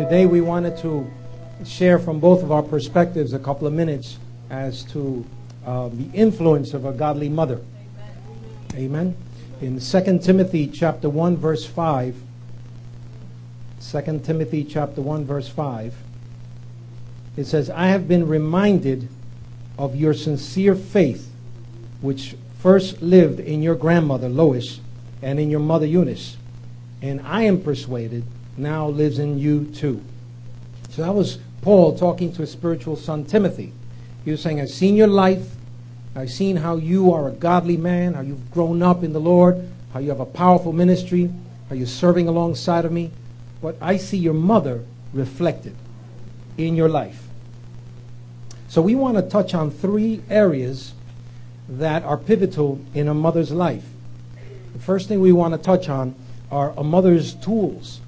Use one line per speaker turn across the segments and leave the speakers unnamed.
today we wanted to share from both of our perspectives a couple of minutes as to uh, the influence of a godly mother. Amen. In 2 Timothy chapter 1 verse 5, 2 Timothy chapter 1 verse 5, it says, I have been reminded of your sincere faith, which first lived in your grandmother Lois and in your mother Eunice, and I am persuaded now lives in you too. So that was Paul talking to his spiritual son Timothy. He was saying, I've seen your life. I've seen how you are a godly man, how you've grown up in the Lord, how you have a powerful ministry, how you're serving alongside of me. But I see your mother reflected in your life. So we want to touch on three areas that are pivotal in a mother's life. The first thing we want to touch on are a mother's tools.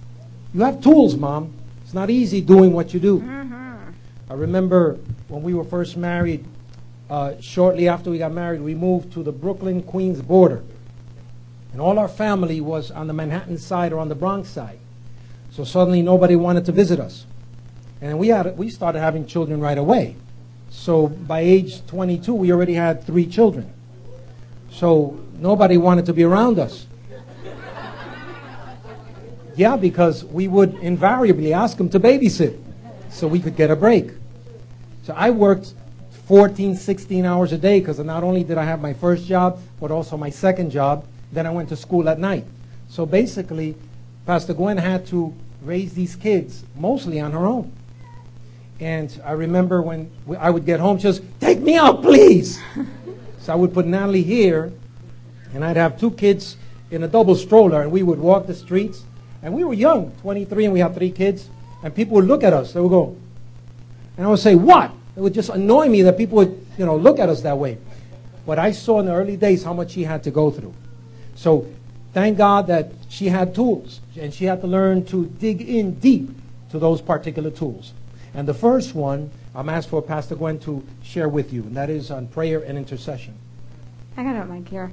You have tools, Mom. It's not easy doing what you do. Mm-hmm. I remember when we were first married, uh, shortly after we got married, we moved to the Brooklyn Queens border. And all our family was on the Manhattan side or on the Bronx side. So suddenly nobody wanted to visit us. And we, had, we started having children right away. So by age 22, we already had three children. So nobody wanted to be around us. Yeah, because we would invariably ask them to babysit so we could get a break. So I worked 14, 16 hours a day because not only did I have my first job, but also my second job. Then I went to school at night. So basically, Pastor Gwen had to raise these kids mostly on her own. And I remember when I would get home, she was, take me out, please. so I would put Natalie here, and I'd have two kids in a double stroller, and we would walk the streets. And we were young, 23, and we had three kids. And people would look at us. They would go, and I would say, what? It would just annoy me that people would, you know, look at us that way. But I saw in the early days how much she had to go through. So thank God that she had tools, and she had to learn to dig in deep to those particular tools. And the first one, I'm asked for Pastor Gwen to share with you, and that is on prayer and intercession.
I got it, Mike, here.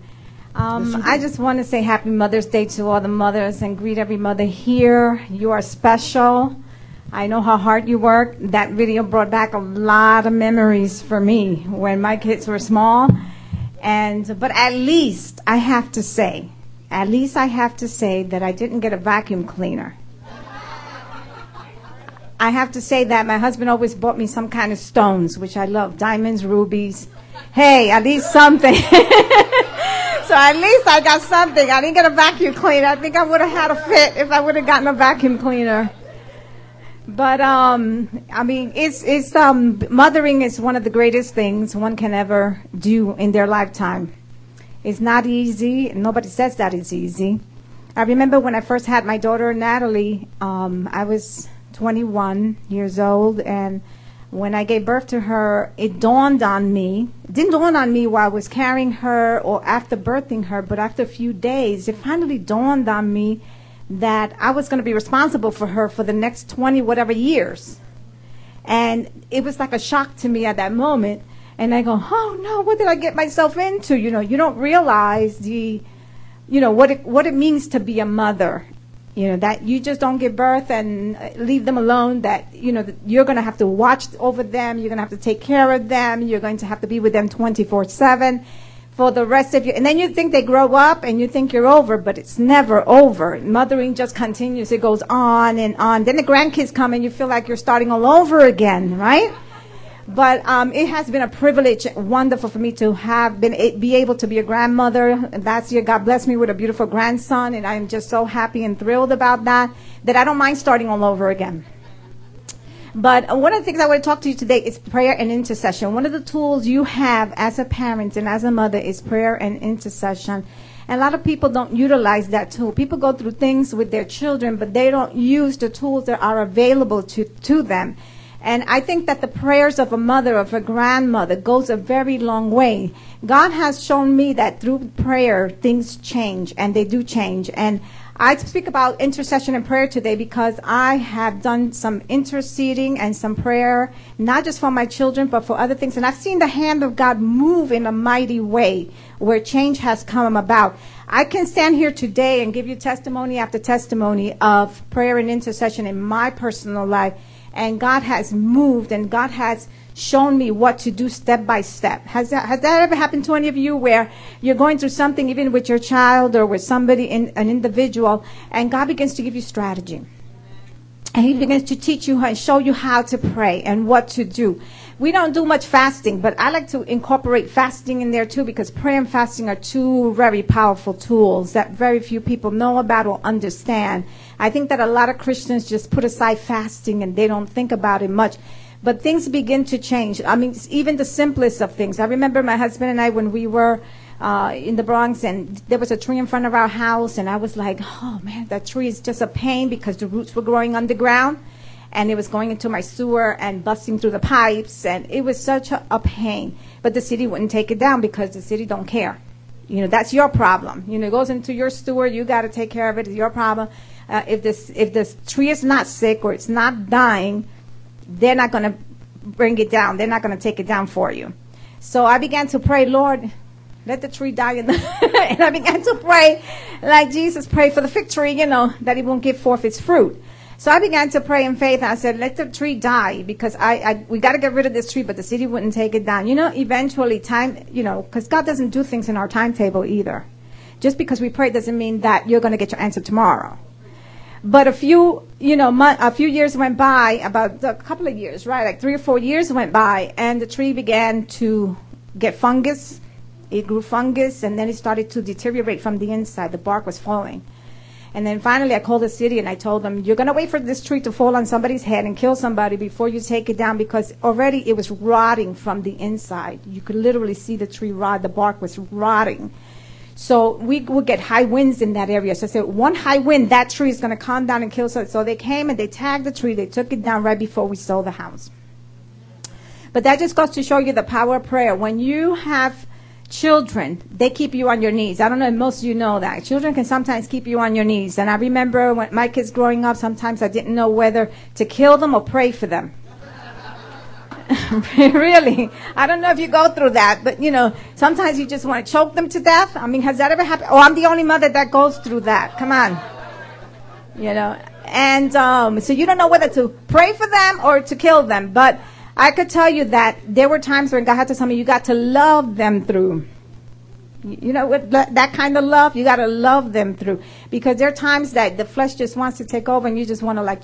Um, I just want to say Happy Mother's Day to all the mothers and greet every mother here. You are special. I know how hard you work. That video brought back a lot of memories for me when my kids were small. And but at least I have to say, at least I have to say that I didn't get a vacuum cleaner. I have to say that my husband always bought me some kind of stones, which I love, diamonds, rubies. Hey, at least something. so at least I got something. I didn't get a vacuum cleaner. I think I would have had a fit if I would have gotten a vacuum cleaner. But um, I mean, it's it's um, mothering is one of the greatest things one can ever do in their lifetime. It's not easy. Nobody says that it's easy. I remember when I first had my daughter Natalie. Um, I was 21 years old, and when I gave birth to her, it dawned on me. It didn't dawn on me while I was carrying her or after birthing her, but after a few days, it finally dawned on me that I was going to be responsible for her for the next 20 whatever years. And it was like a shock to me at that moment. And I go, oh no, what did I get myself into? You know, you don't realize the, you know, what it, what it means to be a mother you know that you just don't give birth and uh, leave them alone that you know you're going to have to watch over them you're going to have to take care of them you're going to have to be with them 24/7 for the rest of you and then you think they grow up and you think you're over but it's never over. Mothering just continues it goes on and on. Then the grandkids come and you feel like you're starting all over again right but um, it has been a privilege, wonderful for me to have been be able to be a grandmother. Last year, God blessed me with a beautiful grandson, and I'm just so happy and thrilled about that. That I don't mind starting all over again. But one of the things I want to talk to you today is prayer and intercession. One of the tools you have as a parent and as a mother is prayer and intercession. And a lot of people don't utilize that tool. People go through things with their children, but they don't use the tools that are available to, to them. And I think that the prayers of a mother, of a grandmother, goes a very long way. God has shown me that through prayer, things change, and they do change. And I speak about intercession and prayer today because I have done some interceding and some prayer, not just for my children, but for other things. And I've seen the hand of God move in a mighty way where change has come about. I can stand here today and give you testimony after testimony of prayer and intercession in my personal life. And God has moved and God has shown me what to do step by step. Has that, has that ever happened to any of you where you're going through something even with your child or with somebody, in, an individual, and God begins to give you strategy? And he begins to teach you and show you how to pray and what to do. We don't do much fasting, but I like to incorporate fasting in there too because prayer and fasting are two very powerful tools that very few people know about or understand. I think that a lot of Christians just put aside fasting and they don't think about it much. But things begin to change. I mean, even the simplest of things. I remember my husband and I when we were uh, in the Bronx and there was a tree in front of our house, and I was like, oh man, that tree is just a pain because the roots were growing underground and it was going into my sewer and busting through the pipes, and it was such a, a pain. But the city wouldn't take it down because the city don't care. You know, that's your problem. You know, it goes into your sewer, you got to take care of it. It's your problem. Uh, if this if this tree is not sick or it's not dying, they're not going to bring it down. They're not going to take it down for you. So I began to pray, Lord, let the tree die. And I began to pray like Jesus prayed for the fig tree, you know, that it won't give forth its fruit. So I began to pray in faith. I said, let the tree die because I, I we got to get rid of this tree, but the city wouldn't take it down. You know, eventually time, you know, because God doesn't do things in our timetable either. Just because we pray doesn't mean that you're going to get your answer tomorrow. But a few, you know, a few years went by, about a couple of years, right? Like three or four years went by, and the tree began to get fungus. It grew fungus, and then it started to deteriorate from the inside. The bark was falling. And then finally, I called the city and I told them, You're going to wait for this tree to fall on somebody's head and kill somebody before you take it down because already it was rotting from the inside. You could literally see the tree rot, the bark was rotting. So we would get high winds in that area. So I said, one high wind, that tree is going to come down and kill. So, so they came and they tagged the tree. They took it down right before we sold the house. But that just goes to show you the power of prayer. When you have children, they keep you on your knees. I don't know if most of you know that. Children can sometimes keep you on your knees. And I remember when my kids growing up, sometimes I didn't know whether to kill them or pray for them. really. I don't know if you go through that, but you know, sometimes you just want to choke them to death. I mean, has that ever happened? Oh, I'm the only mother that goes through that. Come on. You know, and um, so you don't know whether to pray for them or to kill them. But I could tell you that there were times when God had to tell me, you got to love them through. You know, with that kind of love, you got to love them through. Because there are times that the flesh just wants to take over and you just want to like,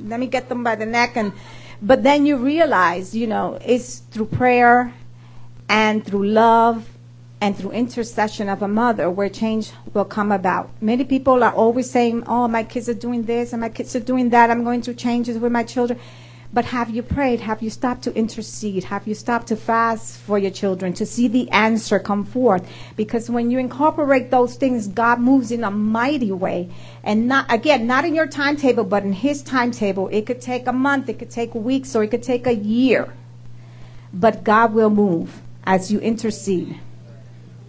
let me get them by the neck and but then you realize, you know, it's through prayer and through love and through intercession of a mother where change will come about. Many people are always saying, Oh, my kids are doing this and my kids are doing that. I'm going through changes with my children. But have you prayed? Have you stopped to intercede? Have you stopped to fast for your children to see the answer come forth? Because when you incorporate those things, God moves in a mighty way. And not, again, not in your timetable, but in His timetable. It could take a month, it could take weeks, or it could take a year. But God will move as you intercede.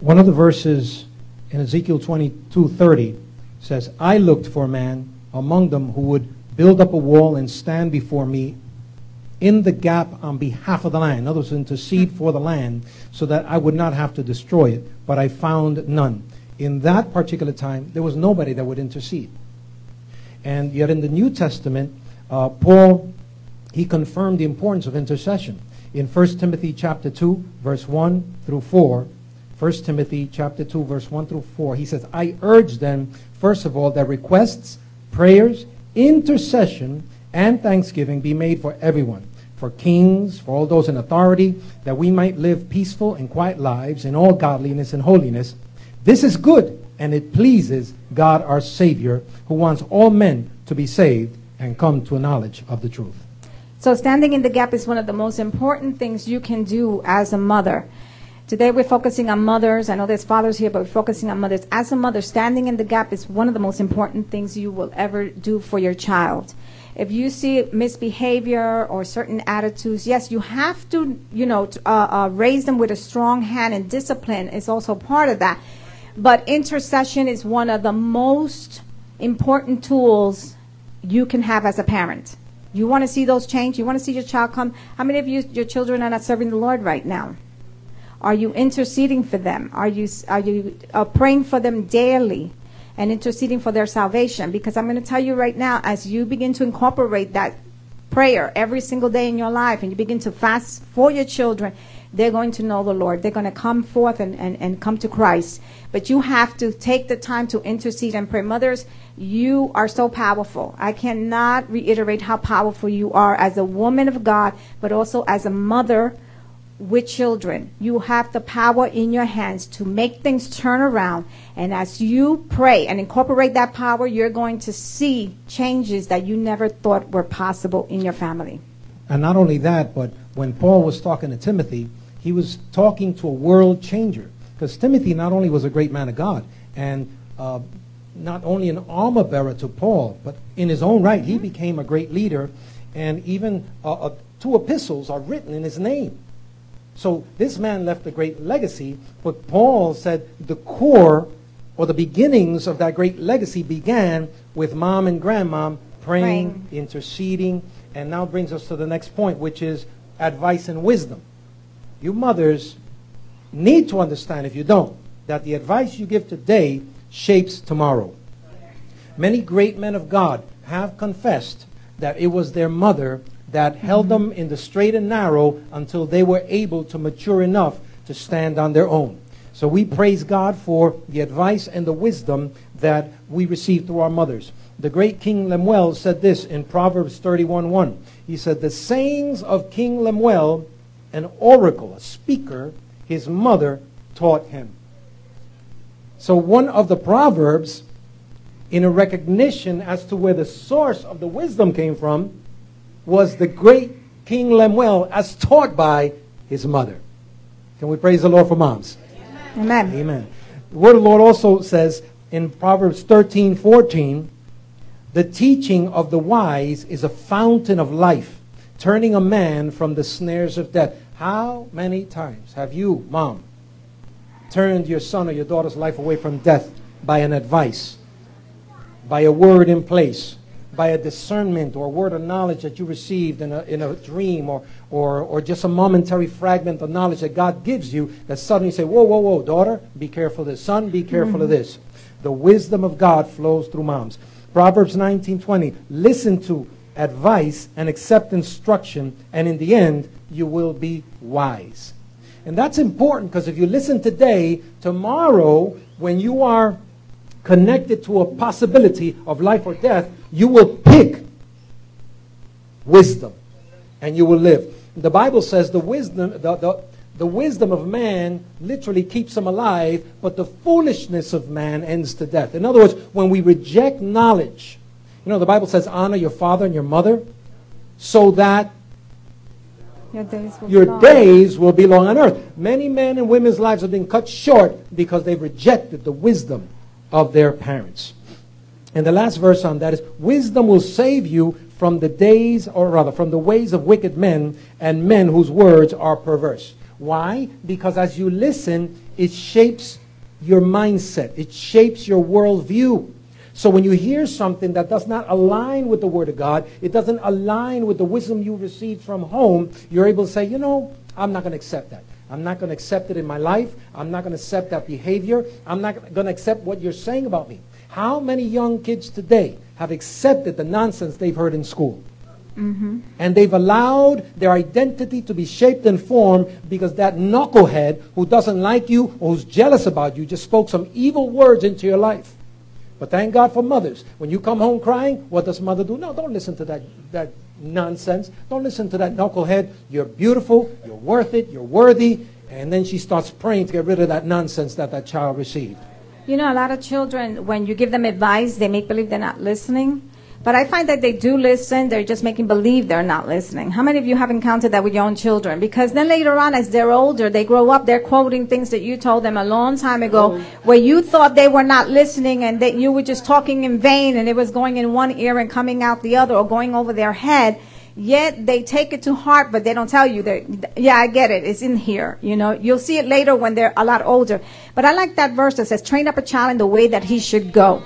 One of the verses in Ezekiel 22:30 says, "I looked for a man among them who would build up a wall and stand before me in the gap on behalf of the land. In other words, intercede for the land so that I would not have to destroy it. But I found none. In that particular time, there was nobody that would intercede. And yet in the New Testament, uh, Paul, he confirmed the importance of intercession. In 1 Timothy chapter 2, verse 1 through 4, 1 Timothy chapter 2, verse 1 through 4, he says, I urge them, first of all, that requests, prayers, intercession, and thanksgiving be made for everyone, for kings, for all those in authority, that we might live peaceful and quiet lives in all godliness and holiness. This is good, and it pleases God our Savior, who wants all men to be saved and come to a knowledge of the truth.
So, standing in the gap is one of the most important things you can do as a mother. Today we're focusing on mothers. I know there's fathers here, but we're focusing on mothers. As a mother, standing in the gap is one of the most important things you will ever do for your child if you see misbehavior or certain attitudes, yes, you have to, you know, uh, uh, raise them with a strong hand, and discipline is also part of that. But intercession is one of the most important tools you can have as a parent. You want to see those change? You want to see your child come? How many of you, your children are not serving the Lord right now? Are you interceding for them? Are you, are you uh, praying for them daily and interceding for their salvation? Because I'm going to tell you right now, as you begin to incorporate that prayer every single day in your life and you begin to fast for your children, they're going to know the Lord. They're going to come forth and, and, and come to Christ. But you have to take the time to intercede and pray. Mothers, you are so powerful. I cannot reiterate how powerful you are as a woman of God, but also as a mother with children. You have the power in your hands to make things turn around. And as you pray and incorporate that power, you're going to see changes that you never thought were possible in your family.
And not only that, but when Paul was talking to Timothy, he was talking to a world changer. Because Timothy not only was a great man of God and uh, not only an armor bearer to Paul, but in his own right, he became a great leader. And even uh, uh, two epistles are written in his name. So this man left a great legacy, but Paul said the core or the beginnings of that great legacy began with mom and grandmom praying,
Praying.
interceding, and now brings us to the next point, which is advice and wisdom. You mothers need to understand, if you don't, that the advice you give today shapes tomorrow. Many great men of God have confessed that it was their mother that held them in the straight and narrow until they were able to mature enough to stand on their own. So we praise God for the advice and the wisdom that we receive through our mothers. The great King Lemuel said this in Proverbs 31:1. He said, "The sayings of King Lemuel, an oracle, a speaker, his mother taught him." So one of the proverbs in a recognition as to where the source of the wisdom came from was the great King Lemuel as taught by his mother. Can we praise the Lord for moms?
Amen.
Amen. The word of the Lord also says in Proverbs 13, 14, the teaching of the wise is a fountain of life, turning a man from the snares of death. How many times have you, mom, turned your son or your daughter's life away from death by an advice, by a word in place, by a discernment or a word of knowledge that you received in a, in a dream or, or, or just a momentary fragment of knowledge that God gives you that suddenly you say, Whoa, whoa, whoa, daughter, be careful of this. Son, be careful of mm-hmm. this. The wisdom of God flows through moms. Proverbs 19:20, listen to advice and accept instruction, and in the end, you will be wise. And that's important because if you listen today, tomorrow, when you are connected to a possibility of life or death, you will pick wisdom and you will live. The Bible says the wisdom, the, the, the wisdom of man literally keeps him alive, but the foolishness of man ends to death. In other words, when we reject knowledge, you know, the Bible says, honor your father and your mother so that
Your days will
your
be long.
days will be long on earth. Many men and women's lives have been cut short because they've rejected the wisdom of their parents. And the last verse on that is wisdom will save you from the days, or rather, from the ways of wicked men and men whose words are perverse. Why? Because as you listen, it shapes your mindset, it shapes your worldview. So when you hear something that does not align with the Word of God, it doesn't align with the wisdom you received from home, you're able to say, you know, I'm not going to accept that. I'm not going to accept it in my life. I'm not going to accept that behavior. I'm not going to accept what you're saying about me. How many young kids today have accepted the nonsense they've heard in school? Mm-hmm. And they've allowed their identity to be shaped and formed because that knucklehead who doesn't like you or who's jealous about you just spoke some evil words into your life. But thank God for mothers. When you come home crying, what does mother do? No, don't listen to that, that nonsense. Don't listen to that knucklehead. You're beautiful. You're worth it. You're worthy. And then she starts praying to get rid of that nonsense that that child received.
You know, a lot of children, when you give them advice, they make believe they're not listening. But I find that they do listen. They're just making believe they're not listening. How many of you have encountered that with your own children? Because then later on, as they're older, they grow up, they're quoting things that you told them a long time ago oh. where you thought they were not listening and that you were just talking in vain and it was going in one ear and coming out the other or going over their head. Yet they take it to heart, but they don't tell you that, yeah, I get it. It's in here. You know, you'll see it later when they're a lot older. But I like that verse that says, train up a child in the way that he should go.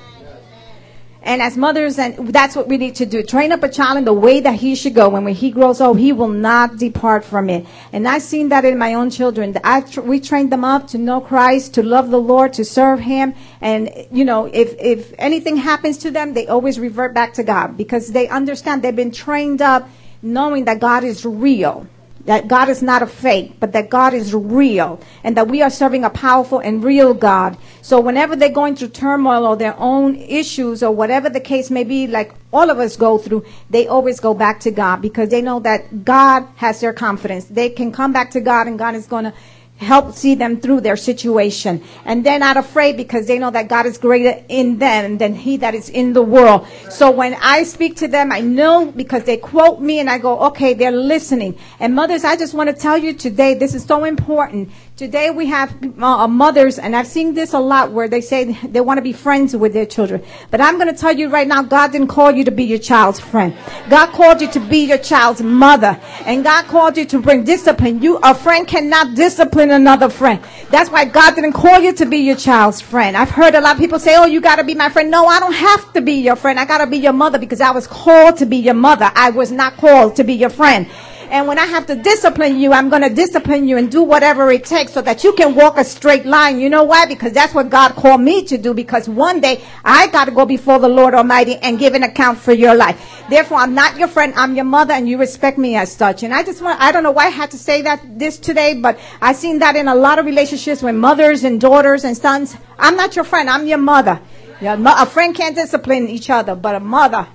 And as mothers, and that's what we need to do. Train up a child in the way that he should go. And when he grows old, he will not depart from it. And I've seen that in my own children. I tr- we trained them up to know Christ, to love the Lord, to serve Him. And, you know, if, if anything happens to them, they always revert back to God because they understand they've been trained up knowing that God is real that God is not a fake, but that God is real and that we are serving a powerful and real God. So whenever they're going through turmoil or their own issues or whatever the case may be, like all of us go through, they always go back to God because they know that God has their confidence. They can come back to God and God is going to help see them through their situation. And they're not afraid because they know that God is greater in them than he that is in the world. So when I speak to them, I know because they quote me and I go, okay, they're listening. And mothers, I just want to tell you today, this is so important. Today we have uh, mothers, and I've seen this a lot where they say they want to be friends with their children. But I'm going to tell you right now, God didn't call you to be your child's friend. God called you to be your child's mother. And God called you to bring discipline. You, a friend cannot discipline another friend. That's why God didn't call you to be your child's friend. I've heard a lot of people say, oh, you got to be my friend. No, I don't have to be your friend. I got to be your mother because I was called to be your mother. I was not called to be your friend. And when I have to discipline you, I'm going to discipline you and do whatever it takes so that you can walk a straight line. You know why? Because that's what God called me to do because one day I got to go before the Lord Almighty and give an account for your life. Therefore, I'm not your friend. I'm your mother and you respect me as such. And I just want, I don't know why I had to say that this today, but I've seen that in a lot of relationships with mothers and daughters and sons. I'm not your friend. I'm your mother. A friend can't discipline each other, but a mother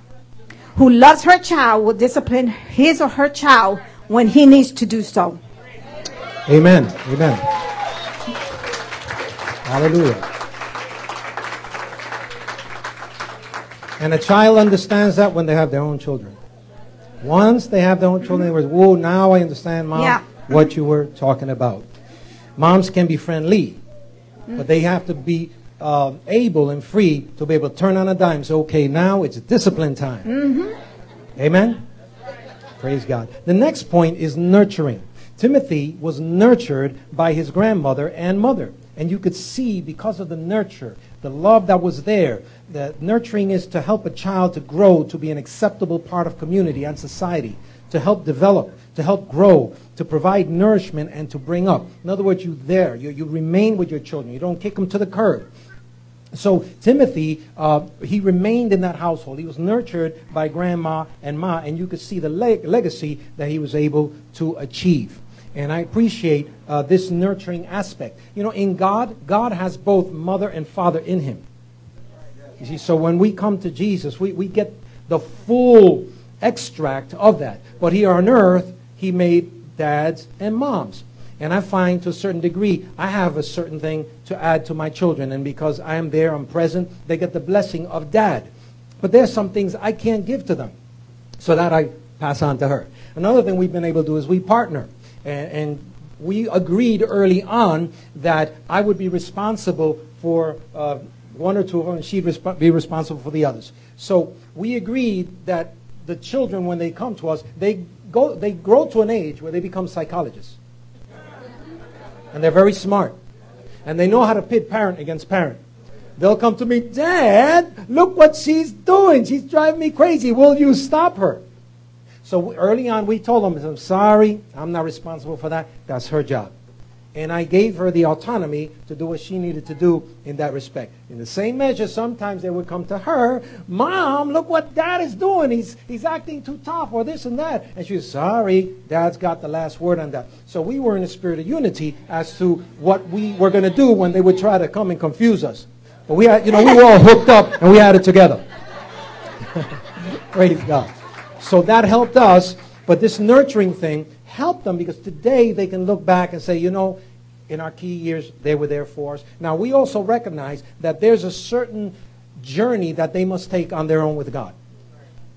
who loves her child will discipline his or her child when he needs to do so.
Amen. Amen. Hallelujah. And a child understands that when they have their own children. Once they have their own children, they were, whoa, now I understand, mom, yeah. what you were talking about. Moms can be friendly, but they have to be uh, able and free to be able to turn on a dime. So, okay, now it's discipline time. Mm-hmm. Amen? Praise God. The next point is nurturing. Timothy was nurtured by his grandmother and mother. And you could see because of the nurture, the love that was there, that nurturing is to help a child to grow to be an acceptable part of community and society, to help develop, to help grow, to provide nourishment, and to bring up. In other words, you there, you, you remain with your children. You don't kick them to the curb. So Timothy, uh, he remained in that household. He was nurtured by grandma and ma, and you could see the leg- legacy that he was able to achieve. And I appreciate uh, this nurturing aspect. You know, in God, God has both mother and father in him. You see, so when we come to Jesus, we, we get the full extract of that. But here on earth, he made dads and moms. And I find to a certain degree, I have a certain thing to add to my children. And because I am there, I'm present, they get the blessing of dad. But there's some things I can't give to them. So that I pass on to her. Another thing we've been able to do is we partner. And, and we agreed early on that I would be responsible for uh, one or two of them, and she'd resp- be responsible for the others. So we agreed that the children, when they come to us, they, go, they grow to an age where they become psychologists and they're very smart. And they know how to pit parent against parent. They'll come to me, Dad, look what she's doing. She's driving me crazy. Will you stop her? So early on, we told them, I'm sorry, I'm not responsible for that. That's her job. And I gave her the autonomy to do what she needed to do in that respect. In the same measure, sometimes they would come to her, Mom, look what dad is doing. He's, he's acting too tough or this and that. And she was sorry, dad's got the last word on that. So we were in a spirit of unity as to what we were going to do when they would try to come and confuse us. But we had, you know, we were all hooked up and we had it together. Praise God. So that helped us. But this nurturing thing help them because today they can look back and say, you know, in our key years, they were there for us. Now, we also recognize that there's a certain journey that they must take on their own with God.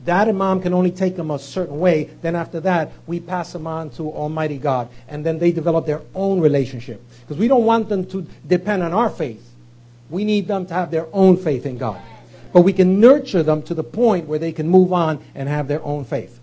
Dad and mom can only take them a certain way. Then after that, we pass them on to Almighty God. And then they develop their own relationship. Because we don't want them to depend on our faith. We need them to have their own faith in God. But we can nurture them to the point where they can move on and have their own faith.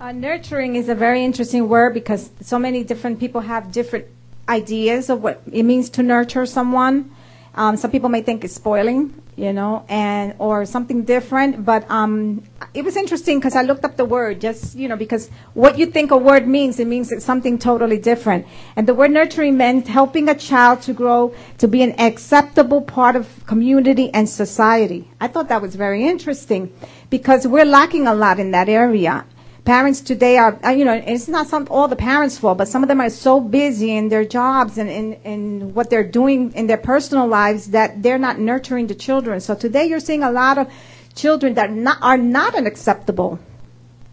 Uh, nurturing is a very interesting word because so many different people have different ideas of what it means to nurture someone. Um, some people may think it's spoiling, you know, and or something different. But um, it was interesting because I looked up the word, just you know, because what you think a word means, it means it's something totally different. And the word nurturing meant helping a child to grow to be an acceptable part of community and society. I thought that was very interesting because we're lacking a lot in that area parents today are, uh, you know, it's not some, all the parents' fault, but some of them are so busy in their jobs and in, in what they're doing in their personal lives that they're not nurturing the children. So today you're seeing a lot of children that not, are not unacceptable,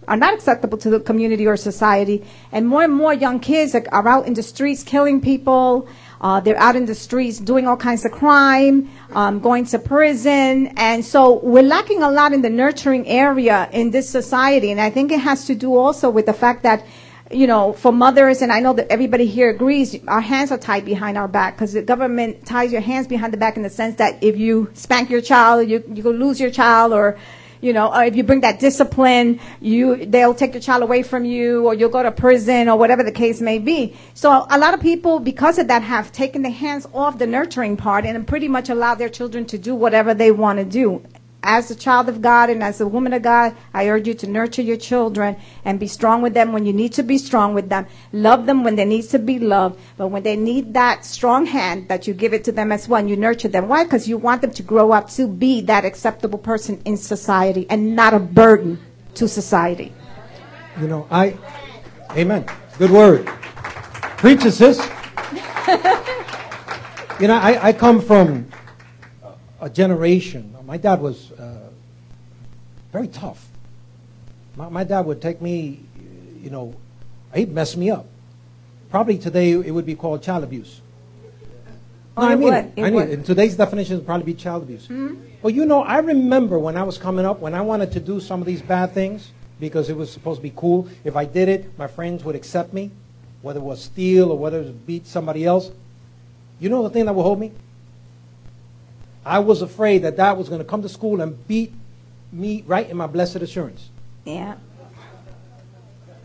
are not acceptable to the community or society. And more and more young kids are, are out in the streets killing people, uh, they're out in the streets doing all kinds of crime, um, going to prison. And so we're lacking a lot in the nurturing area in this society. And I think it has to do also with the fact that, you know, for mothers, and I know that everybody here agrees, our hands are tied behind our back because the government ties your hands behind the back in the sense that if you spank your child, you, you lose your child or you know, uh, if you bring that discipline, you they'll take your child away from you, or you'll go to prison, or whatever the case may be. So a lot of people, because of that, have taken their hands off the nurturing part and pretty much allow their children to do whatever they want to do as a child of God and as a woman of God, I urge you to nurture your children and be strong with them when you need to be strong with them. Love them when they need to be loved. But when they need that strong hand, that you give it to them as well and you nurture them. Why? Because you want them to grow up to be that acceptable person in society and not a burden to society.
You know, I, amen. Good word. Preach sis. you know, I, I come from a generation my dad was uh, very tough. My, my, dad would take me, you know, he'd mess me up. Probably today it would be called child abuse.
No, I mean, it
I mean, in today's definition, it would probably be child abuse. Mm-hmm. Well, you know, I remember when I was coming up, when I wanted to do some of these bad things because it was supposed to be cool. If I did it, my friends would accept me, whether it was steal or whether it was beat somebody else. You know the thing that would hold me? I was afraid that that was going to come to school and beat me right in my blessed assurance.
Yeah.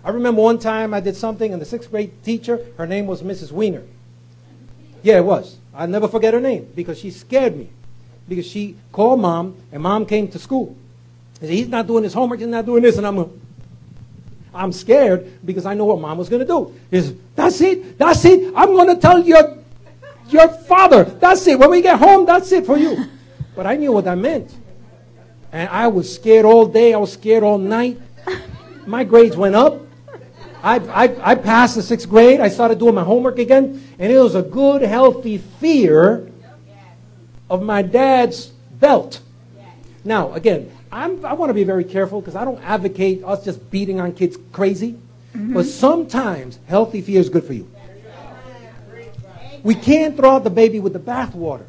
I remember one time I did something, and the sixth grade teacher, her name was Mrs. Weiner. Yeah, it was. I'll never forget her name because she scared me. Because she called mom, and mom came to school. And said, he's not doing his homework, he's not doing this, and I'm, I'm scared because I know what mom was going to do. Is that's it, that's it. I'm going to tell your your father. That's it. When we get home, that's it for you. But I knew what that meant. And I was scared all day. I was scared all night. My grades went up. I, I, I passed the sixth grade. I started doing my homework again. And it was a good, healthy fear of my dad's belt. Now, again, I'm, i want to be very careful because I don't advocate us just beating on kids crazy. Mm-hmm. But sometimes healthy fear is good for you. We can't throw out the baby with the bathwater.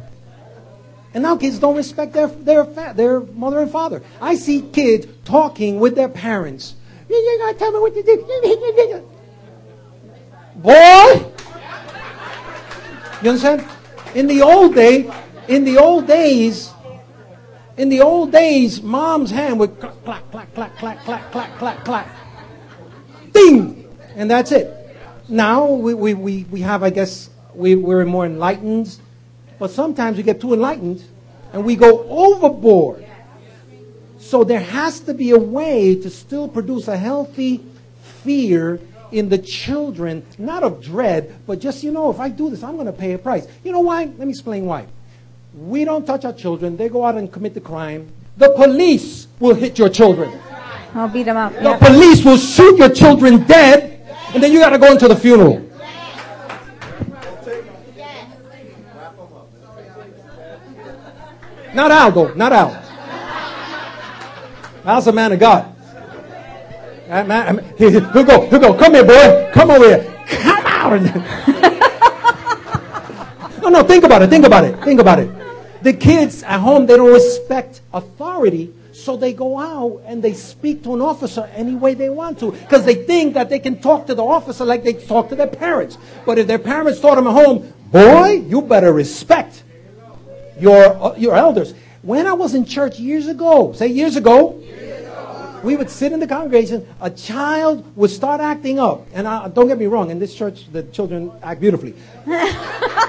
And now kids don't respect their, their, their mother and father. I see kids talking with their parents. You gotta tell me what to do. Boy! You understand? In the old day, in the old days, in the old days, mom's hand would clack, clack, clack, clack, clack, clack, clack, clack, clack. Ding! And that's it. Now we, we, we, we have, I guess, we, we're more enlightened. But sometimes we get too enlightened and we go overboard. So there has to be a way to still produce a healthy fear in the children, not of dread, but just, you know, if I do this, I'm going to pay a price. You know why? Let me explain why. We don't touch our children. They go out and commit the crime. The police will hit your children.
I'll beat them up.
The police will shoot your children dead, and then you got to go into the funeral. Not Aldo, not Al. Al's a man of God. Man, he'll go, he'll go, come here, boy. Come over here. Come out. no, no, think about it. Think about it. Think about it. The kids at home, they don't respect authority, so they go out and they speak to an officer any way they want to because they think that they can talk to the officer like they talk to their parents. But if their parents taught them at home, boy, you better respect your, your elders. When I was in church years ago, say years ago, we would sit in the congregation, a child would start acting up. And I, don't get me wrong, in this church, the children act beautifully.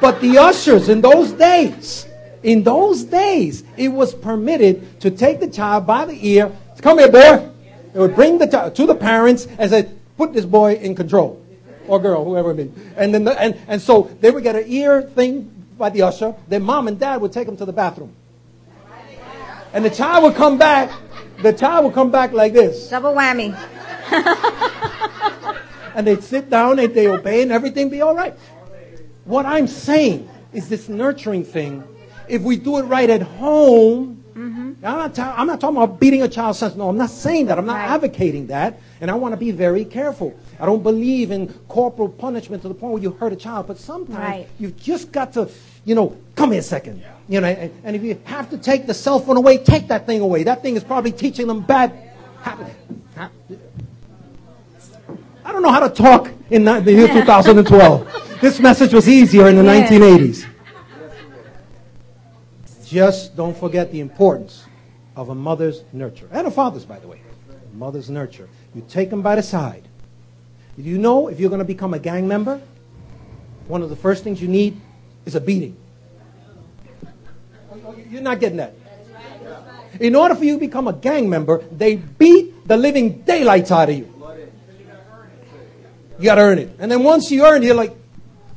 But the ushers in those days, in those days, it was permitted to take the child by the ear. Come here, boy. They would bring the child to the parents and say, put this boy in control. Or girl, whoever it is. And, then the, and, and so they would get an ear thing by the usher. Then mom and dad would take them to the bathroom. And the child would come back. The child would come back like this.
Double whammy.
and they'd sit down and they obey and everything be all right. What I'm saying is this nurturing thing. If we do it right at home, mm-hmm. I'm, not ta- I'm not talking about beating a child's sense. No, I'm not saying that. I'm not right. advocating that. And I want to be very careful. I don't believe in corporal punishment to the point where you hurt a child. But sometimes right. you've just got to, you know, come here a second. You know, and, and, if you have to take the cell phone away, take that thing away. That thing is probably teaching them bad. I don't know how to talk in the year 2012. this message was easier in the yeah. 1980s. Just don't forget the importance of a mother's nurture. And a father's, by the way. A mother's nurture. You take them by the side. You know if you're going to become a gang member, one of the first things you need is a beating. You're not getting that. In order for you to become a gang member, they beat the living daylights out of you. You got to earn it. And then once you earn it, you're like,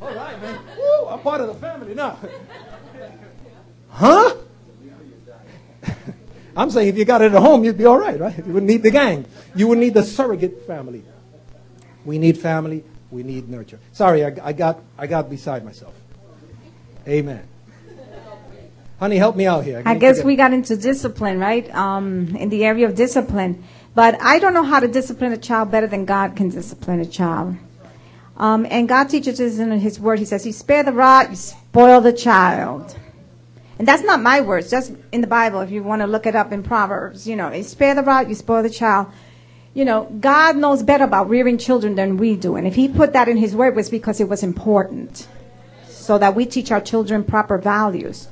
all right, man. Woo, I'm part of the family now. huh? I'm saying if you got it at home, you'd be all right, right? You wouldn't need the gang. You wouldn't need the surrogate family. We need family. We need nurture. Sorry, I, I got I got beside myself. Amen. Honey, help me out here.
I, I guess we got into discipline, right? Um, in the area of discipline. But I don't know how to discipline a child better than God can discipline a child. Um, and God teaches us in His Word. He says, "You spare the rod, you spoil the child." And that's not my words. Just in the Bible, if you want to look it up in Proverbs, you know, you spare the rod, you spoil the child. You know, God knows better about rearing children than we do. And if He put that in His Word, it was because it was important, so that we teach our children proper values.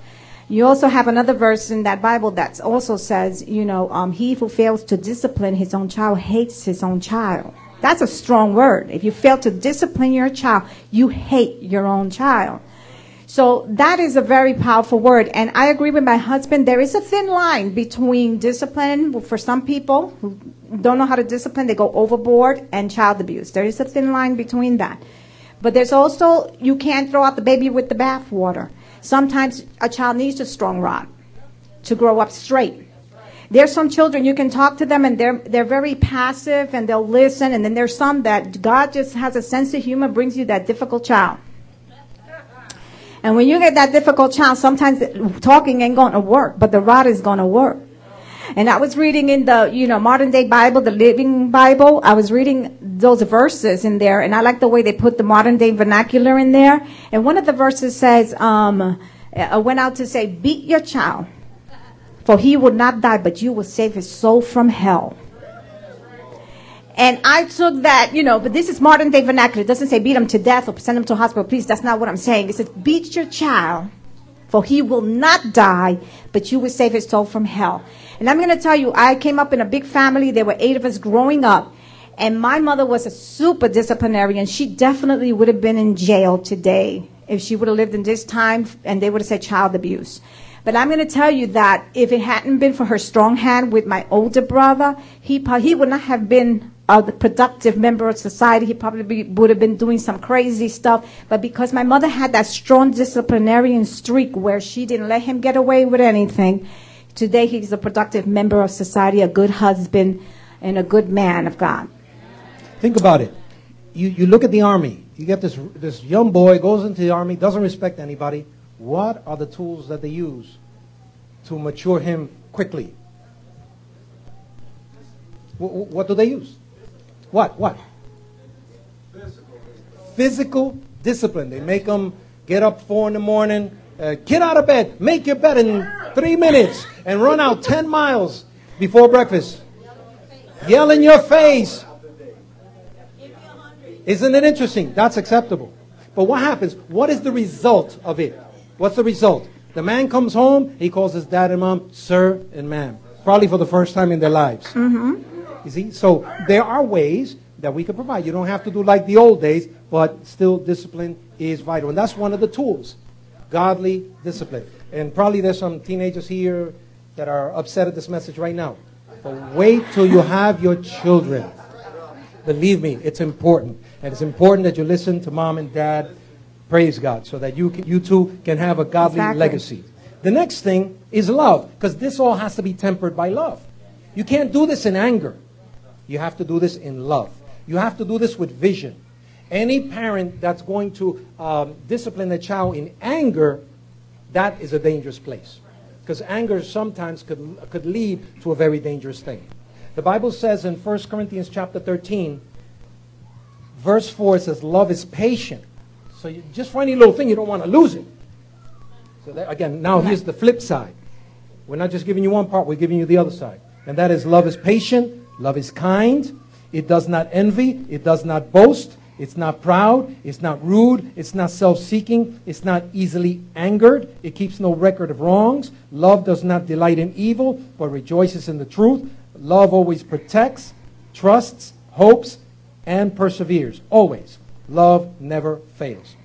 You also have another verse in that Bible that also says, you know, um, he who fails to discipline his own child hates his own child. That's a strong word. If you fail to discipline your child, you hate your own child. So that is a very powerful word. And I agree with my husband. There is a thin line between discipline for some people who don't know how to discipline, they go overboard, and child abuse. There is a thin line between that. But there's also, you can't throw out the baby with the bathwater. Sometimes a child needs a strong rod to grow up straight. There's some children you can talk to them and they're they're very passive and they'll listen and then there's some that God just has a sense of humor brings you that difficult child. And when you get that difficult child, sometimes talking ain't going to work, but the rod is going to work. And I was reading in the, you know, modern day Bible, the Living Bible. I was reading those verses in there, and I like the way they put the modern day vernacular in there. And one of the verses says, um, I went out to say, beat your child, for he will not die, but you will save his soul from hell. And I took that, you know, but this is modern day vernacular. It doesn't say beat him to death or send him to hospital. Please, that's not what I'm saying. It says beat your child, for he will not die, but you will save his soul from hell. And I'm going to tell you, I came up in a big family. There were eight of us growing up. And my mother was a super disciplinarian. She definitely would have been in jail today if she would have lived in this time and they would have said child abuse. But I'm going to tell you that if it hadn't been for her strong hand with my older brother, he, he would not have been a productive member of society. He probably would have been doing some crazy stuff. But because my mother had that strong disciplinarian streak where she didn't let him get away with anything, Today, he's a productive member of society, a good husband, and a good man of God.
Think about it. You, you look at the army. You get this, this young boy, goes into the army, doesn't respect anybody. What are the tools that they use to mature him quickly? What do they use? What? What? Physical. Discipline. They make them get up four in the morning, uh, get out of bed, make your bed in three minutes, and run out 10 miles before breakfast. Yell in your face. Isn't it interesting? That's acceptable. But what happens? What is the result of it? What's the result? The man comes home, he calls his dad and mom sir and ma'am, probably for the first time in their lives. Mm-hmm. You see? So there are ways that we can provide. You don't have to do like the old days, but still discipline is vital. And that's one of the tools godly discipline. And probably there's some teenagers here that are upset at this message right now. But wait till you have your children. Believe me, it's important. And it's important that you listen to mom and dad. Praise God. So that you, can, you too can have a godly
Exactly.
legacy. The next thing is love, because this all has to be tempered by love. You can't do this in anger. You have to do this in love. You have to do this with vision. Any parent that's going to um, discipline a child in anger, that is a dangerous place. Because anger sometimes could, could lead to a very dangerous thing. The Bible says in 1 Corinthians chapter 13, verse 4, it says, Love is patient. So you, just for any little thing, you don't want to lose it. So that, again, now here's the flip side. We're not just giving you one part, we're giving you the other side. And that is love is patient, love is kind, it does not envy, it does not boast, it's not proud, it's not rude, it's not self seeking, it's not easily angered, it keeps no record of wrongs. Love does not delight in evil, but rejoices in the truth. Love always protects, trusts, hopes, and perseveres. Always. Love never fails.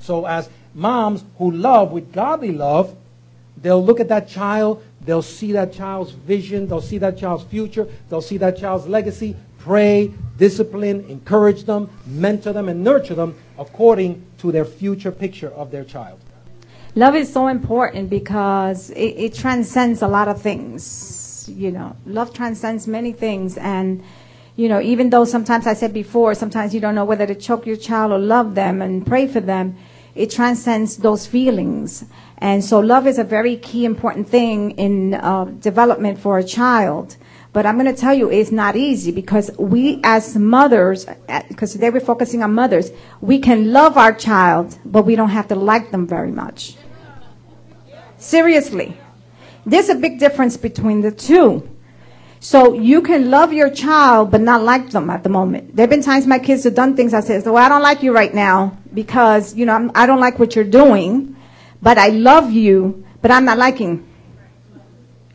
So, as moms who love with godly love, they'll look at that child, they'll see that child's vision, they'll see that child's future, they'll see that child's legacy, pray, discipline, encourage them, mentor them, and nurture them according to their future picture of their child.
Love is so important because it, it transcends a lot of things. You know, love transcends many things. And, you know, even though sometimes I said before, sometimes you don't know whether to choke your child or love them and pray for them, it transcends those feelings. And so love is a very key important thing in uh, development for a child. But I'm going to tell you, it's not easy because we as mothers, because today we're focusing on mothers, we can love our child, but we don't have to like them very much. Seriously. There's a big difference between the two. So you can love your child, but not like them at the moment. There have been times my kids have done things I said, well, I don't like you right now because, you know, I'm, I don't like what you're doing, but I love you, but I'm not liking.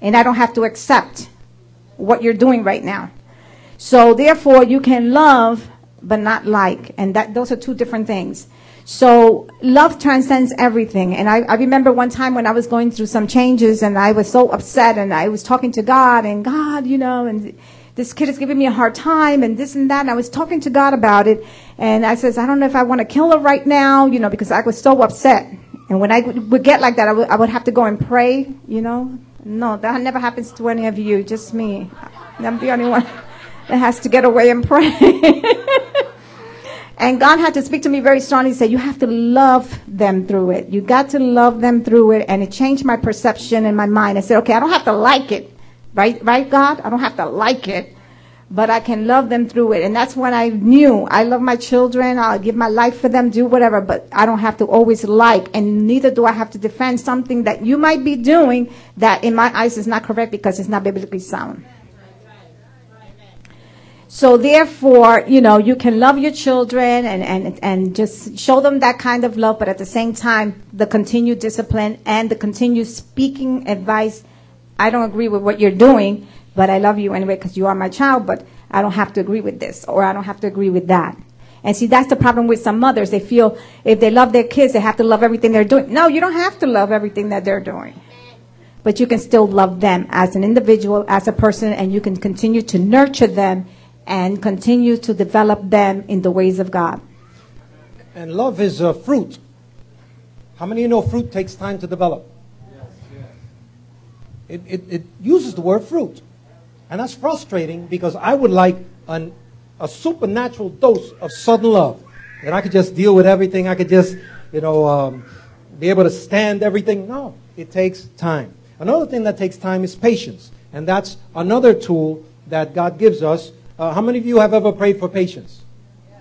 And I don't have to accept what you're doing right now. So therefore, you can love but not like, and that those are two different things. So love transcends everything. And I, I remember one time when I was going through some changes, and I was so upset, and I was talking to God, and God, you know, and this kid is giving me a hard time, and this and that. And I was talking to God about it, and I says, I don't know if I want to kill her right now, you know, because I was so upset. And when I would, get like that, I would, I would have to go and pray, you know. No, that never happens to any of you, just me. I'm the only one that has to get away and pray. and God had to speak to me very strongly. He said, You have to love them through it. You got to love them through it. And it changed my perception in my mind. I said, Okay, I don't have to like it. Right, right, God? I don't have to like it, but I can love them through it. And that's when I knew I love my children. I'll give my life for them, do whatever, but I don't have to always like, and neither do I have to defend something that you might be doing that in my eyes is not correct because it's not biblically sound. So therefore, you know, you can love your children and, and, and just show them that kind of love, but at the same time, the continued discipline and the continued speaking advice. I don't agree with what you're doing, but I love you anyway because you are my child, but I don't have to agree with this or I don't have to agree with that. And see, that's the problem with some mothers. They feel if they love their kids, they have to love everything they're doing. No, you don't have to love everything that they're doing. But you can still love them as an individual, as a person, and you can continue to nurture them and continue to develop them in the ways of God.
And love is a fruit. How many of you know fruit takes time to develop? It, it, it uses the word fruit. And that's frustrating because I would like an, a supernatural dose of sudden love. That I could just deal with everything. I could just, you know, um, be able to stand everything. No, it takes time. Another thing that takes time is patience. And that's another tool that God gives us. Uh, how many of you have ever prayed for patience?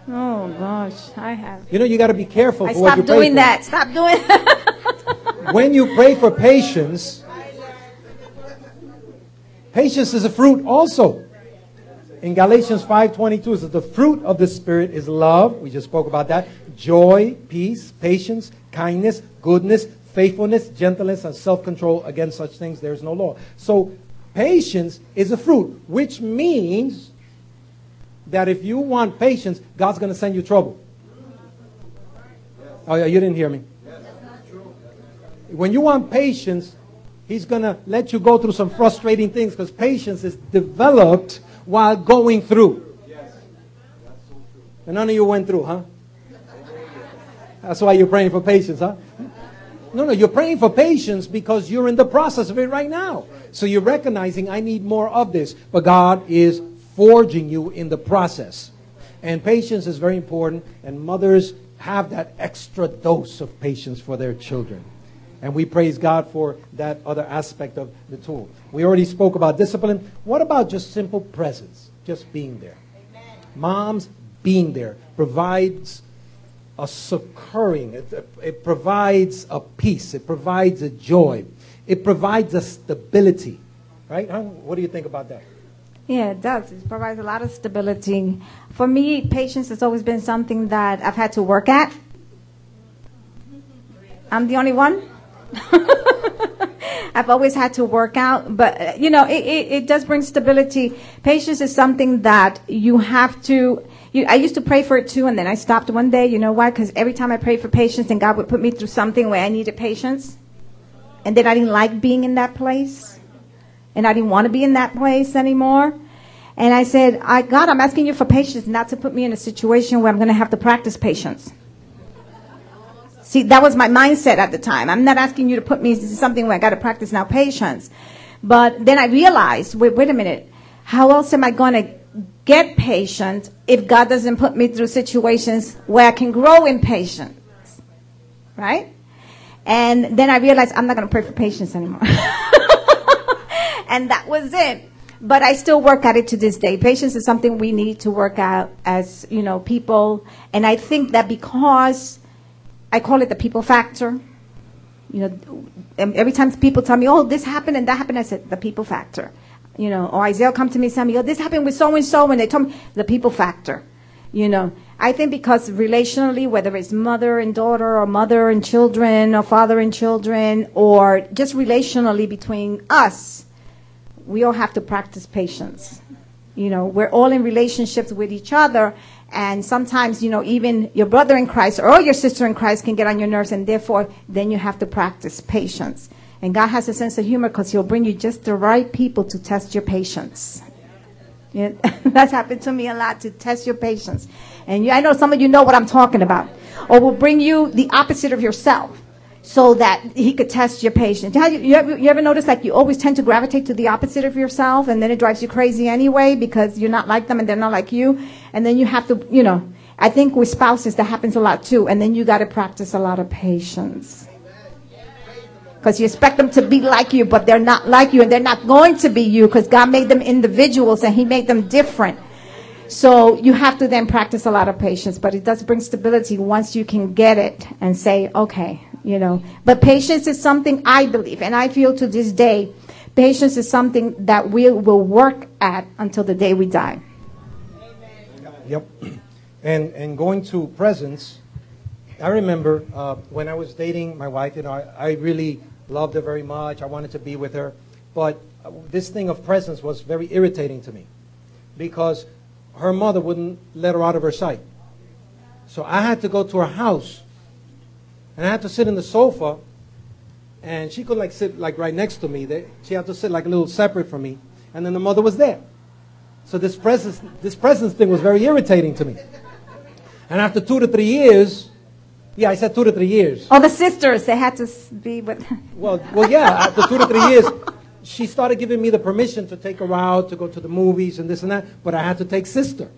Oh gosh, I have.
You know, you got to be careful
I
for what you
stopped
pray
doing that. Stop doing that.
When you pray for patience, patience is a fruit also. In Galatians 5:22 it says the fruit of the spirit is love, we just spoke about that, joy, peace, patience, kindness, goodness, faithfulness, gentleness and self-control. Against such things there is no law. So patience is a fruit, which means that if you want patience, God's going to send you trouble. Oh, yeah, you didn't hear me. When you want patience, He's going to let you go through some frustrating things because patience is developed while going through. And none of you went through, huh? That's why you're praying for patience, huh? No, no, you're praying for patience because you're in the process of it right now. So you're recognizing, I need more of this. But God is forging you in the process. And patience is very important, and mothers have that extra dose of patience for their children. And we praise God for that other aspect of the tool. We already spoke about discipline. What about just simple presence? Just being there. Amen. Moms being there provides a succoring, it, it provides a peace, it provides a joy, it provides a stability. Right? What do you think about that?
Yeah, it does. It provides a lot of stability. For me, patience has always been something that I've had to work at. I'm the only one. I've always had to work out, but uh, you know, it, it, it, does bring stability. Patience is something that you have to. You, I used to pray for it too, and then I stopped one day. You know why? Because every time I prayed for patience, and God would put me through something where I needed patience, and then I didn't like being in that place, and I didn't want to be in that place anymore. And I said, I, God, I'm asking you for patience, not to put me in a situation where I'm going to have to practice patience. See, that was my mindset at the time. I'm not asking you to put me this is something where I got to practice now patience. But then I realized, wait, wait a minute. How else am I going to get patience if God doesn't put me through situations where I can grow in patience? Right? And then I realized I'm not going to pray for patience anymore. and that was it. But I still work at it to this day. Patience is something we need to work out as, you know, people. And I think that because I call it the people factor. You know, um, every time people tell me, "Oh, this happened and that happened," I said, "The people factor." You know, or Isaiah come to me and tell me, "Oh, this happened with so and so," and they told me the people factor. You know, I think because relationally, whether it's mother and daughter, or mother and children, or father and children, or just relationally between us, we all have to practice patience. You know, we're all in relationships with each other, and sometimes, you know, even your brother in Christ or your sister in Christ can get on your nerves, and therefore, then you have to practice patience. And God has a sense of humor because He'll bring you just the right people to test your patience. Yeah, that's happened to me a lot to test your patience. And you, I know some of you know what I'm talking about. Or will bring you the opposite of yourself so that he could test your patience. You, you, you ever notice like you always tend to gravitate to the opposite of yourself and then it drives you crazy anyway because you're not like them and they're not like you. And then you have to, you know, I think with spouses that happens a lot too. And then you got to practice a lot of patience. Because you expect them to be like you, but they're not like you and they're not going to be you because God made them individuals and he made them different. So you have to then practice a lot of patience, but it does bring stability once you can get it and say, okay, you know. But patience is something I believe, and I feel to this day, patience is something that we will work at until the day we die.
Yep. And and going to presence, I remember uh, when I was dating my wife. You know, I, I really loved her very much. I wanted to be with her, but this thing of presence was very irritating to me because her mother wouldn't let her out of her sight. So I had to go to her house and I had to sit in the sofa, and she could like sit like right next to me. She had to sit like a little separate from me, and then the mother was there. So this presence, this presence thing was very irritating to me. And after two to three years, yeah, I said two to three years.
Oh, the sisters, they had to be with.
well, well, yeah. After two to three years, she started giving me the permission to take her out to go to the movies and this and that, but I had to take sister.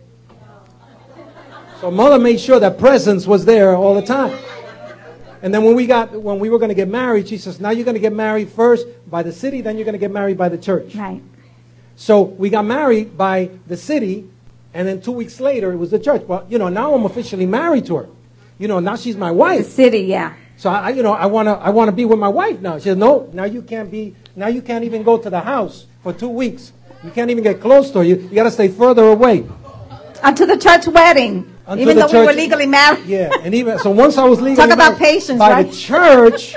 So mother made sure that presence was there all the time. And then when we got when we were going to get married, she says, "Now you're going to get married first by the city, then you're going to get married by the church."
Right.
So we got married by the city, and then two weeks later it was the church. Well, you know, now I'm officially married to her. You know, now she's my wife.
The city, yeah.
So I, you know, I wanna I wanna be with my wife now. She says, "No, now you can't be. Now you can't even go to the house for two weeks. You can't even get close to her. You, you got to stay further away."
Until the church wedding. Until even though church, we were legally married.
Yeah, and even so, once I was legally
talk about patience
by
right?
the church,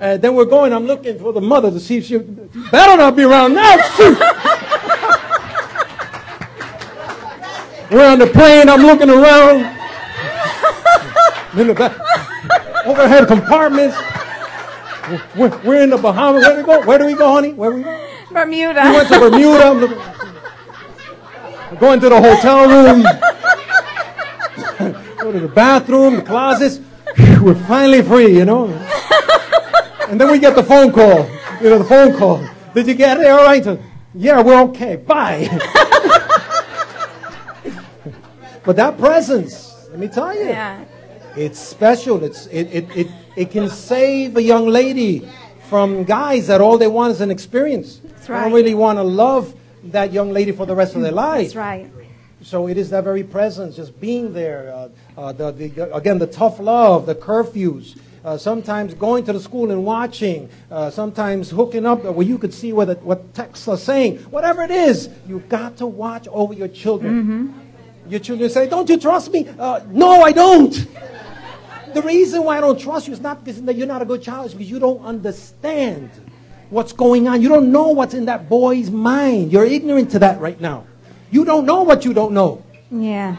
uh, then we're going. I'm looking for the mother to see if she better not be around now. we're on the plane. I'm looking around. in the back, overhead compartments. We're, we're in the Bahamas. Where do we go? Where do we go, honey? Where do we go?
Bermuda.
We went to Bermuda. I'm looking- going to the hotel room. Go to the bathroom, the closets. We're finally free, you know. And then we get the phone call. You know, the phone call. Did you get it? All right. Yeah, we're okay. Bye. but that presence, let me tell you,
yeah.
it's special. It's, it, it, it, it can save a young lady from guys that all they want is an experience.
That's
They
right.
don't really want to love that young lady for the rest of their life.
That's right.
So it is that very presence, just being there. Uh, uh, the, the, again, the tough love, the curfews. Uh, sometimes going to the school and watching. Uh, sometimes hooking up where you could see what, the, what texts are saying. Whatever it is, you've got to watch over your children. Your children say, "Don't you trust me?" Uh, no, I don't. The reason why I don't trust you is not because you're not a good child. It's because you don't understand what's going on. You don't know what's in that boy's mind. You're ignorant to that right now. You don't know what you don't know.
Yeah.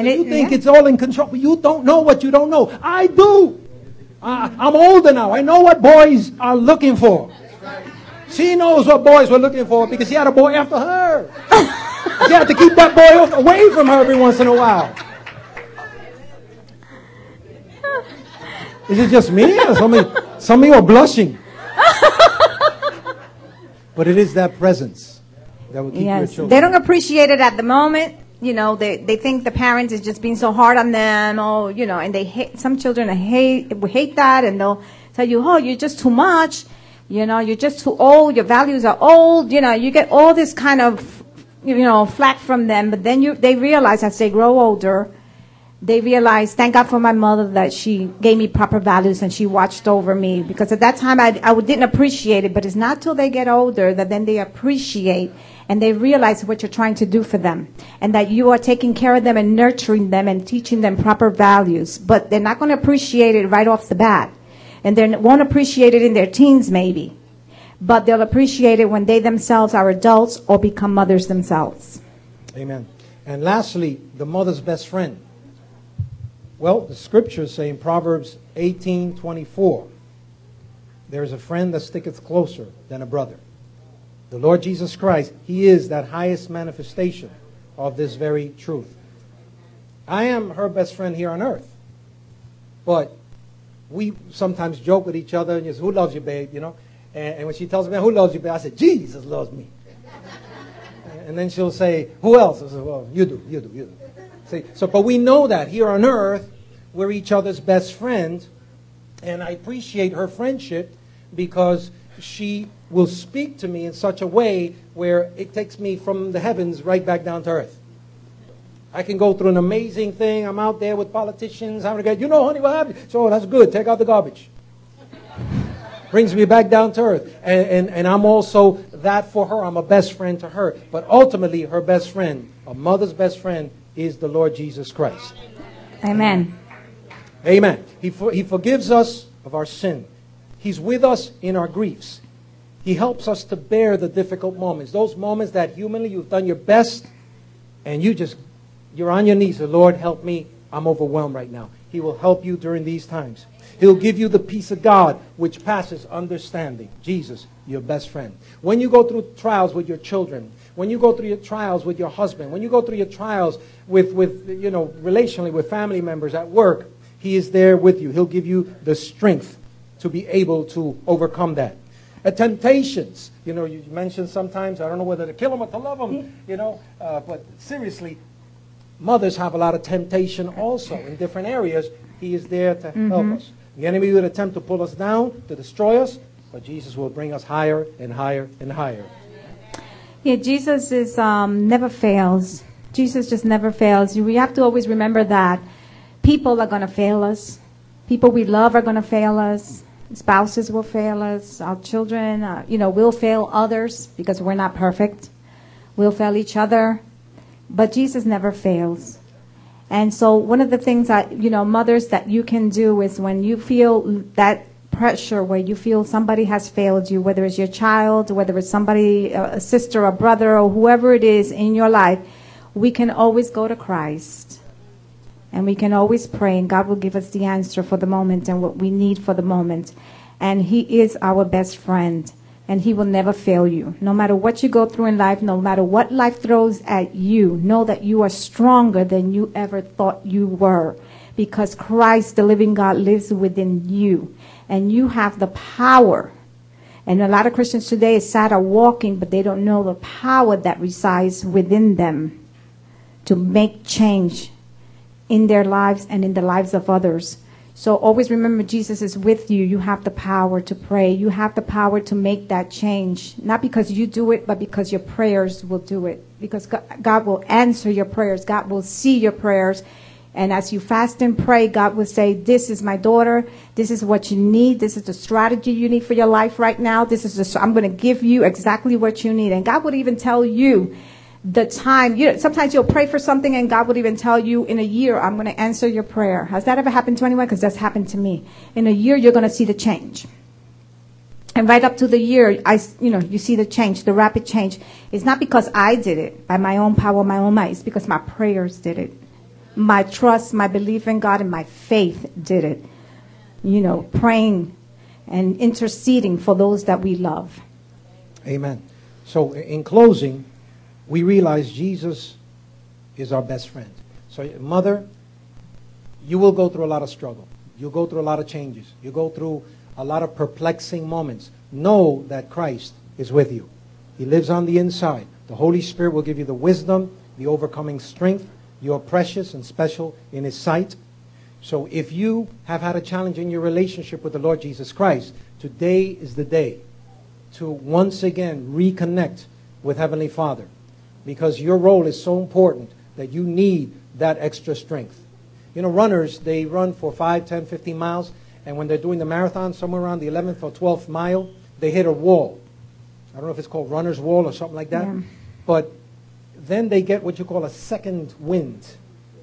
And you think
yeah.
it's all in control, but you don't know what you don't know. I do. I, I'm older now. I know what boys are looking for. She knows what boys were looking for because she had a boy after her. she had to keep that boy away from her every once in a while. Is it just me? Or some, of, some of you are blushing. but it is that presence that will keep your
Yes.
children.
They don't appreciate it at the moment. You know, they, they think the parents is just being so hard on them, oh, you know, and they hate, some children hate, hate that, and they'll tell you, oh, you're just too much. You know, you're just too old. Your values are old. You know, you get all this kind of, you know, flack from them, but then you, they realize as they grow older, they realize, thank God for my mother that she gave me proper values and she watched over me. Because at that time I, I didn't appreciate it, but it's not till they get older that then they appreciate and they realize what you're trying to do for them. And that you are taking care of them and nurturing them and teaching them proper values. But they're not going to appreciate it right off the bat. And they won't appreciate it in their teens maybe. But they'll appreciate it when they themselves are adults or become mothers themselves.
Amen. And lastly, the mother's best friend. Well, the scriptures say in Proverbs 18 24, there is a friend that sticketh closer than a brother. The Lord Jesus Christ, He is that highest manifestation of this very truth. I am her best friend here on earth. But we sometimes joke with each other and just, who loves you, babe? You know? And, and when she tells me, who loves you, babe? I say, Jesus loves me. And then she'll say, Who else? I say, Well, you do, you do, you do. See, so, but we know that here on earth, we're each other's best friend. And I appreciate her friendship because she will speak to me in such a way where it takes me from the heavens right back down to earth. I can go through an amazing thing. I'm out there with politicians. I'm going to get, you know, honey, what happened? So that's good. Take out the garbage brings me back down to earth. And, and, and I'm also that for her. I'm a best friend to her. But ultimately, her best friend, a mother's best friend, is the Lord Jesus Christ.
Amen.
Amen. He, for, he forgives us of our sin. He's with us in our griefs. He helps us to bear the difficult moments. Those moments that humanly you've done your best and you just, you're on your knees. The Lord, help me. I'm overwhelmed right now. He will help you during these times. He'll give you the peace of God which passes understanding. Jesus, your best friend. When you go through trials with your children, when you go through your trials with your husband, when you go through your trials with, with you know, relationally with family members at work, He is there with you. He'll give you the strength to be able to overcome that. At temptations, you know, you mentioned sometimes, I don't know whether to kill them or to love them, you know, uh, but seriously, mothers have a lot of temptation also in different areas. He is there to help us. The enemy would attempt to pull us down, to destroy us, but Jesus will bring us higher and higher and higher.
Yeah, Jesus is um, never fails. Jesus just never fails. We have to always remember that people are going to fail us. People we love are going to fail us. Spouses will fail us. Our children, uh, you know, we'll fail others because we're not perfect. We'll fail each other, but Jesus never fails. And so, one of the things that you know, mothers, that you can do is when you feel that pressure where you feel somebody has failed you, whether it's your child, whether it's somebody, a sister, a brother, or whoever it is in your life, we can always go to Christ. And we can always pray, and God will give us the answer for the moment and what we need for the moment. And He is our best friend, and He will never fail you. No matter what you go through in life, no matter what life throws at you, know that you are stronger than you ever thought you were because Christ, the living God, lives within you. And you have the power. And a lot of Christians today is sad are walking, but they don't know the power that resides within them to make change in their lives and in the lives of others. So always remember Jesus is with you. You have the power to pray. You have the power to make that change. Not because you do it, but because your prayers will do it. Because God will answer your prayers. God will see your prayers and as you fast and pray, God will say, This is my daughter. This is what you need. This is the strategy you need for your life right now. This is the, I'm going to give you exactly what you need. And God would even tell you the time. You know, sometimes you'll pray for something and God would even tell you in a year, I'm going to answer your prayer. Has that ever happened to anyone? Because that's happened to me. In a year, you're going to see the change. And right up to the year, I, you know, you see the change, the rapid change. It's not because I did it by my own power, my own might. It's because my prayers did it my trust, my belief in God, and my faith did it. You know, praying and interceding for those that we love.
Amen. So, in closing, we realize Jesus is our best friend. So, mother, you will go through a lot of struggle. You'll go through a lot of changes. You go through a lot of perplexing moments. Know that Christ is with you. He lives on the inside. The Holy Spirit will give you the wisdom, the overcoming strength, you're precious and special in His sight. So if you have had a challenge in your relationship with the Lord Jesus Christ, today is the day to once again reconnect with Heavenly Father because your role is so important that you need that extra strength. You know, runners, they run for 5, 10, 15 miles, and when they're doing the marathon, somewhere around the 11th or 12th mile, they hit a wall. I don't know if it's called runner's wall or something like that, yeah. but then they get what you call a second wind,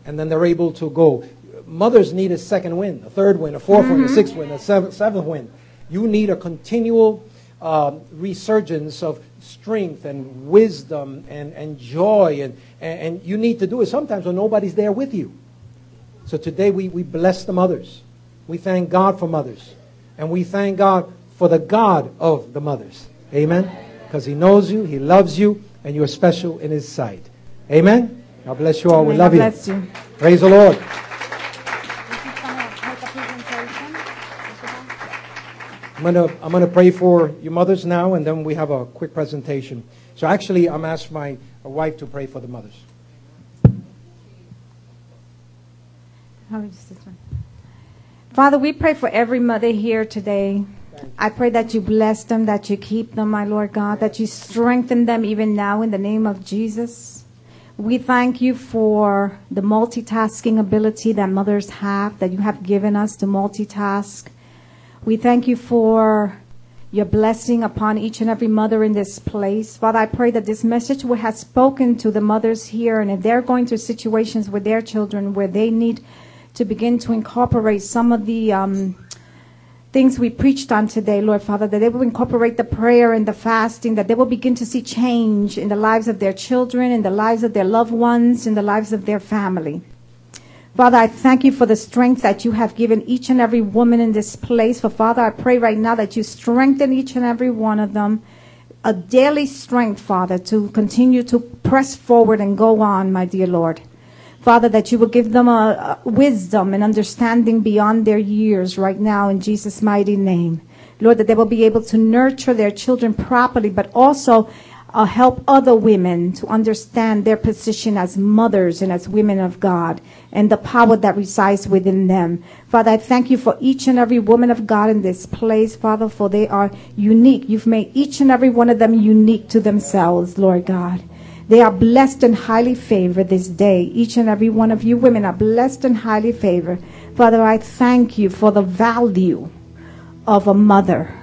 and then they're able to go. Mothers need a second wind, a third wind, a 4th mm-hmm. wind, a mm-hmm. sixth wind, a seventh, seventh wind. You need a continual uh, resurgence of strength and wisdom and, and joy, and, and you need to do it sometimes when nobody's there with you. So today we, we bless the mothers. We thank God for mothers. And we thank God for the God of the mothers. Amen? Because He knows you, He loves you, and you are special in His sight. Amen? God bless you all. Amen. We love
you. you.
Praise the Lord. I'm gonna I'm gonna pray for your mothers now, and then we have a quick presentation. So actually, I'm asking my wife to pray for the mothers.
Father, we pray for every mother here today. I pray that you bless them, that you keep them, my Lord God, that you strengthen them even now in the name of Jesus. We thank you for the multitasking ability that mothers have, that you have given us to multitask. We thank you for your blessing upon each and every mother in this place. Father, I pray that this message will have spoken to the mothers here, and if they're going through situations with their children where they need to begin to incorporate some of the um, things we preached on today, Lord Father, that they will incorporate the prayer and the fasting, that they will begin to see change in the lives of their children, in the lives of their loved ones, in the lives of their family. Father, I thank you for the strength that you have given each and every woman in this place. For Father, I pray right now that you strengthen each and every one of them. A daily strength, Father, to continue to press forward and go on, my dear Lord. Father, that you will give them a, a wisdom and understanding beyond their years right now in Jesus' mighty name. Lord, that they will be able to nurture their children properly, but also uh, help other women to understand their position as mothers and as women of God and the power that resides within them. Father, I thank you for each and every woman of God in this place, Father, for they are unique. You've made each and every one of them unique to themselves, Lord God. They are blessed and highly favored this day. Each and every one of you women are blessed and highly favored. Father, I thank you for the value of a mother.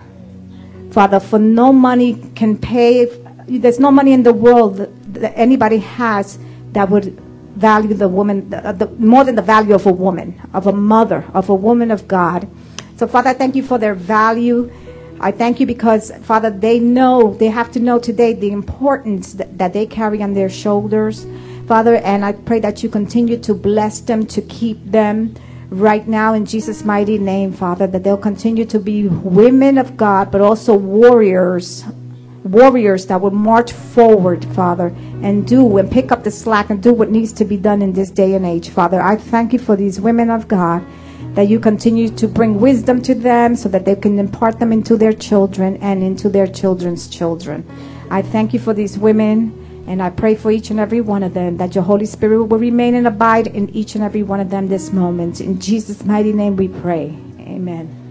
Father, for no money can pay, there's no money in the world that, anybody has that would value the woman the, uh, the, more than the value of a woman, of a mother, of a woman of God. So, Father, I thank you for their value. I thank you because, Father, they know, they have to know today the importance that, that they carry on their shoulders. Father, and I pray that you continue to bless them, to keep them right now in Jesus' mighty name, Father, that they'll continue to be women of God, but also warriors, warriors that will march forward, Father, and do and pick up the slack and do what needs to be done in this day and age, Father. I thank you for these women of God that you continue to bring wisdom to them so that they can impart them into their children and into their children's children. I thank you for these women. And I pray for each and every one of them that your Holy Spirit will remain and abide in each and every one of them this moment. In Jesus' mighty name we pray. Amen.